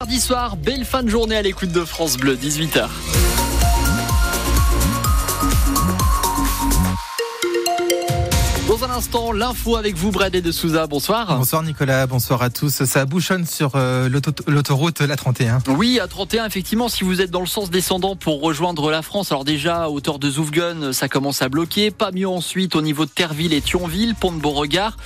Mardi soir, belle fin de journée à l'écoute de France Bleu, 18h. Dans un instant, l'info avec vous, Bradley de Souza. Bonsoir. Bonsoir Nicolas, bonsoir à tous. Ça bouchonne sur euh, l'autoroute la 31. Oui, à 31, effectivement, si vous êtes dans le sens descendant pour rejoindre la France, alors déjà, à hauteur de Zoufgun, ça commence à bloquer. Pas mieux ensuite au niveau de Terville et Thionville, pont de Beauregard.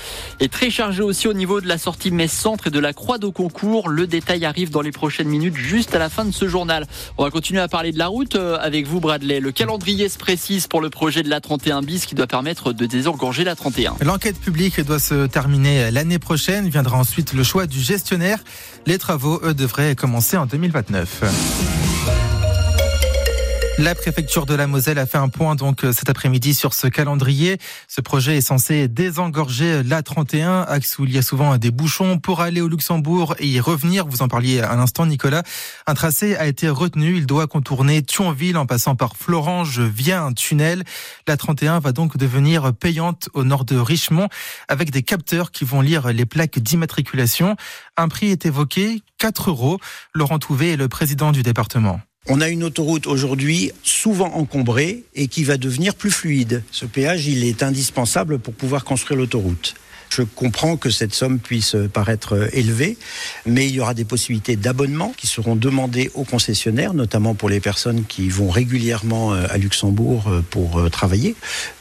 Et très chargé aussi au niveau de la sortie Metz-Centre et de la Croix de Concours. Le détail arrive dans les prochaines minutes, juste à la fin de ce journal. On va continuer à parler de la route euh, avec vous, Bradley. Le calendrier se précise pour le projet de la 31 bis qui doit permettre de désengorger la 31. L'enquête publique doit se terminer l'année prochaine. Viendra ensuite le choix du gestionnaire. Les travaux, devraient commencer en 2029. La préfecture de la Moselle a fait un point donc cet après-midi sur ce calendrier. Ce projet est censé désengorger l'A31, axe où il y a souvent des bouchons pour aller au Luxembourg et y revenir. Vous en parliez à l'instant, Nicolas. Un tracé a été retenu. Il doit contourner Thionville en passant par Florange via un tunnel. L'A31 va donc devenir payante au nord de Richemont avec des capteurs qui vont lire les plaques d'immatriculation. Un prix est évoqué, 4 euros. Laurent Touvet est le président du département. On a une autoroute aujourd'hui souvent encombrée et qui va devenir plus fluide. Ce péage, il est indispensable pour pouvoir construire l'autoroute. Je comprends que cette somme puisse paraître élevée, mais il y aura des possibilités d'abonnement qui seront demandées aux concessionnaires, notamment pour les personnes qui vont régulièrement euh, à Luxembourg euh, pour euh, travailler.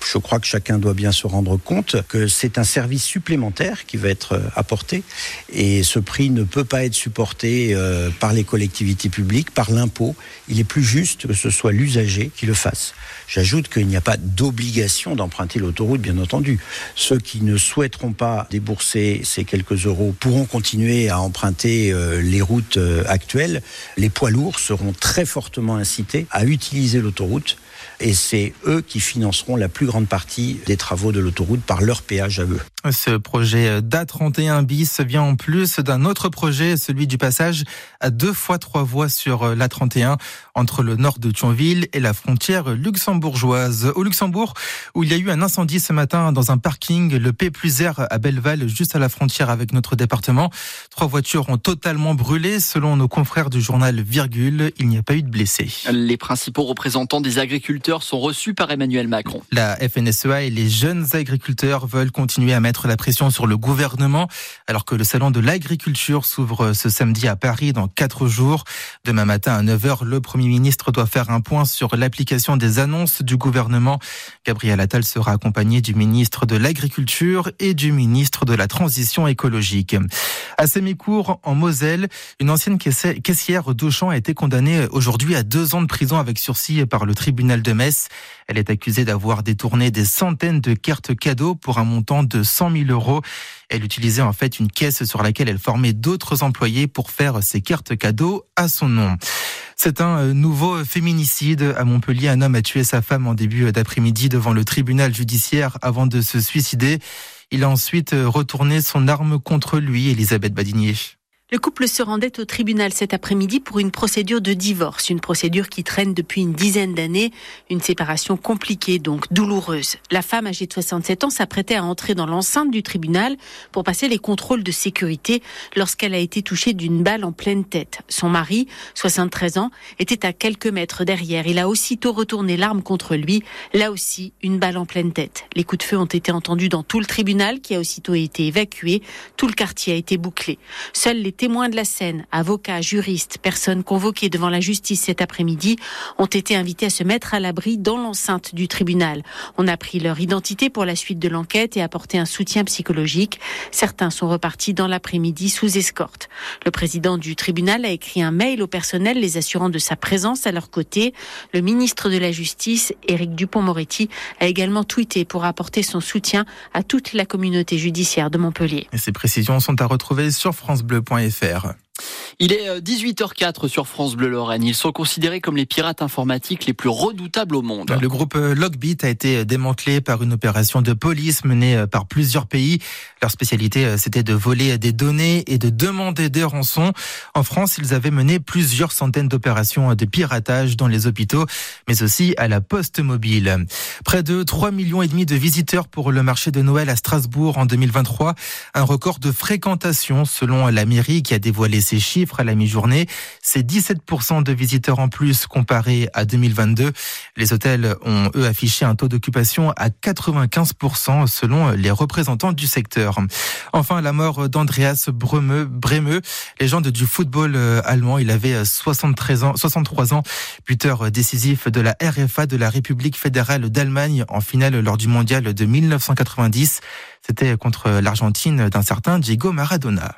Je crois que chacun doit bien se rendre compte que c'est un service supplémentaire qui va être apporté et ce prix ne peut pas être supporté par les collectivités publiques, par l'impôt. Il est plus juste que ce soit l'usager qui le fasse. J'ajoute qu'il n'y a pas d'obligation d'emprunter l'autoroute, bien entendu. Ceux qui ne souhaiteront débourser ces quelques euros pourront continuer à emprunter euh, les routes euh, actuelles. Les poids lourds seront très fortement incités à utiliser l'autoroute et c'est eux qui financeront la plus grande partie des travaux de l'autoroute par leur péage à eux. Ce projet d'A31 bis vient en plus d'un autre projet, celui du passage à deux fois trois voies sur l'A31 entre le nord de Thionville et la frontière luxembourgeoise. Au Luxembourg, où il y a eu un incendie ce matin dans un parking, le P plus R à Belleval, juste à la frontière avec notre département. Trois voitures ont totalement brûlé. Selon nos confrères du journal Virgule, il n'y a pas eu de blessés. Les principaux représentants des agriculteurs sont reçus par Emmanuel Macron. La FNSEA et les jeunes agriculteurs veulent continuer à mettre la pression sur le gouvernement alors que le salon de l'agriculture s'ouvre ce samedi à Paris dans quatre jours. Demain matin à 9h, le Premier ministre doit faire un point sur l'application des annonces du gouvernement. Gabriel Attal sera accompagné du ministre de l'Agriculture et du ministre de la Transition écologique. À Sémicourt, en Moselle, une ancienne caissière d'Auchan a été condamnée aujourd'hui à deux ans de prison avec sursis par le tribunal de Metz. Elle est accusée d'avoir détourné des centaines de cartes cadeaux pour un montant de 100 000 euros. Elle utilisait en fait une caisse sur laquelle elle formait d'autres employés pour faire ces cartes cadeaux à son nom. C'est un euh, nouveau féminicide. À Montpellier, un homme a tué sa femme en début d'après-midi devant le tribunal judiciaire avant de se suicider. Il a ensuite retourné son arme contre lui, Elisabeth Badinier. Le couple se rendait au tribunal cet après-midi pour une procédure de divorce, une procédure qui traîne depuis une dizaine d'années, une séparation compliquée donc douloureuse. La femme âgée de 67 ans s'apprêtait à entrer dans l'enceinte du tribunal pour passer les contrôles de sécurité lorsqu'elle a été touchée d'une balle en pleine tête. Son mari, 73 ans, était à quelques mètres derrière. Il a aussitôt retourné l'arme contre lui, là aussi une balle en pleine tête. Les coups de feu ont été entendus dans tout le tribunal qui a aussitôt été évacué. Tout le quartier a été bouclé. Les témoins de la scène, avocats, juristes, personnes convoquées devant la justice cet après-midi, ont été invités à se mettre à l'abri dans l'enceinte du tribunal. On a pris leur identité pour la suite de l'enquête et apporté un soutien psychologique. Certains sont repartis dans l'après-midi sous escorte. Le président du tribunal a écrit un mail au personnel les assurant de sa présence à leur côté. Le ministre de la Justice, Éric Dupont-Moretti, a également tweeté pour apporter son soutien à toute la communauté judiciaire de Montpellier. Ces précisions sont à retrouver sur francebleu.fr faire. Il est 18h04 euh, sur France Bleu Lorraine. Ils sont considérés comme les pirates informatiques les plus redoutables au monde. Le groupe euh, Logbit a été démantelé par une opération de police menée euh, par plusieurs pays. Leur spécialité, c'était de voler des données et de demander des rançons. En France, ils avaient mené plusieurs centaines d'opérations de piratage dans les hôpitaux, mais aussi à la poste mobile. Près de 3 millions et demi de visiteurs pour le marché de Noël à Strasbourg en 2023. Un record de fréquentation selon la mairie qui a dévoilé ces chiffres à la mi-journée. C'est 17% de visiteurs en plus comparé à 2022. Les hôtels ont, eux, affiché un taux d'occupation à 95% selon les représentants du secteur. Enfin, la mort d'Andreas Bremeux, Bremeux, légende du football euh, allemand. Il avait 73 ans, 63 ans, buteur décisif de la RFA de la République fédérale d'Allemagne en finale lors du mondial de 1990. C'était contre l'Argentine d'un certain Diego Maradona.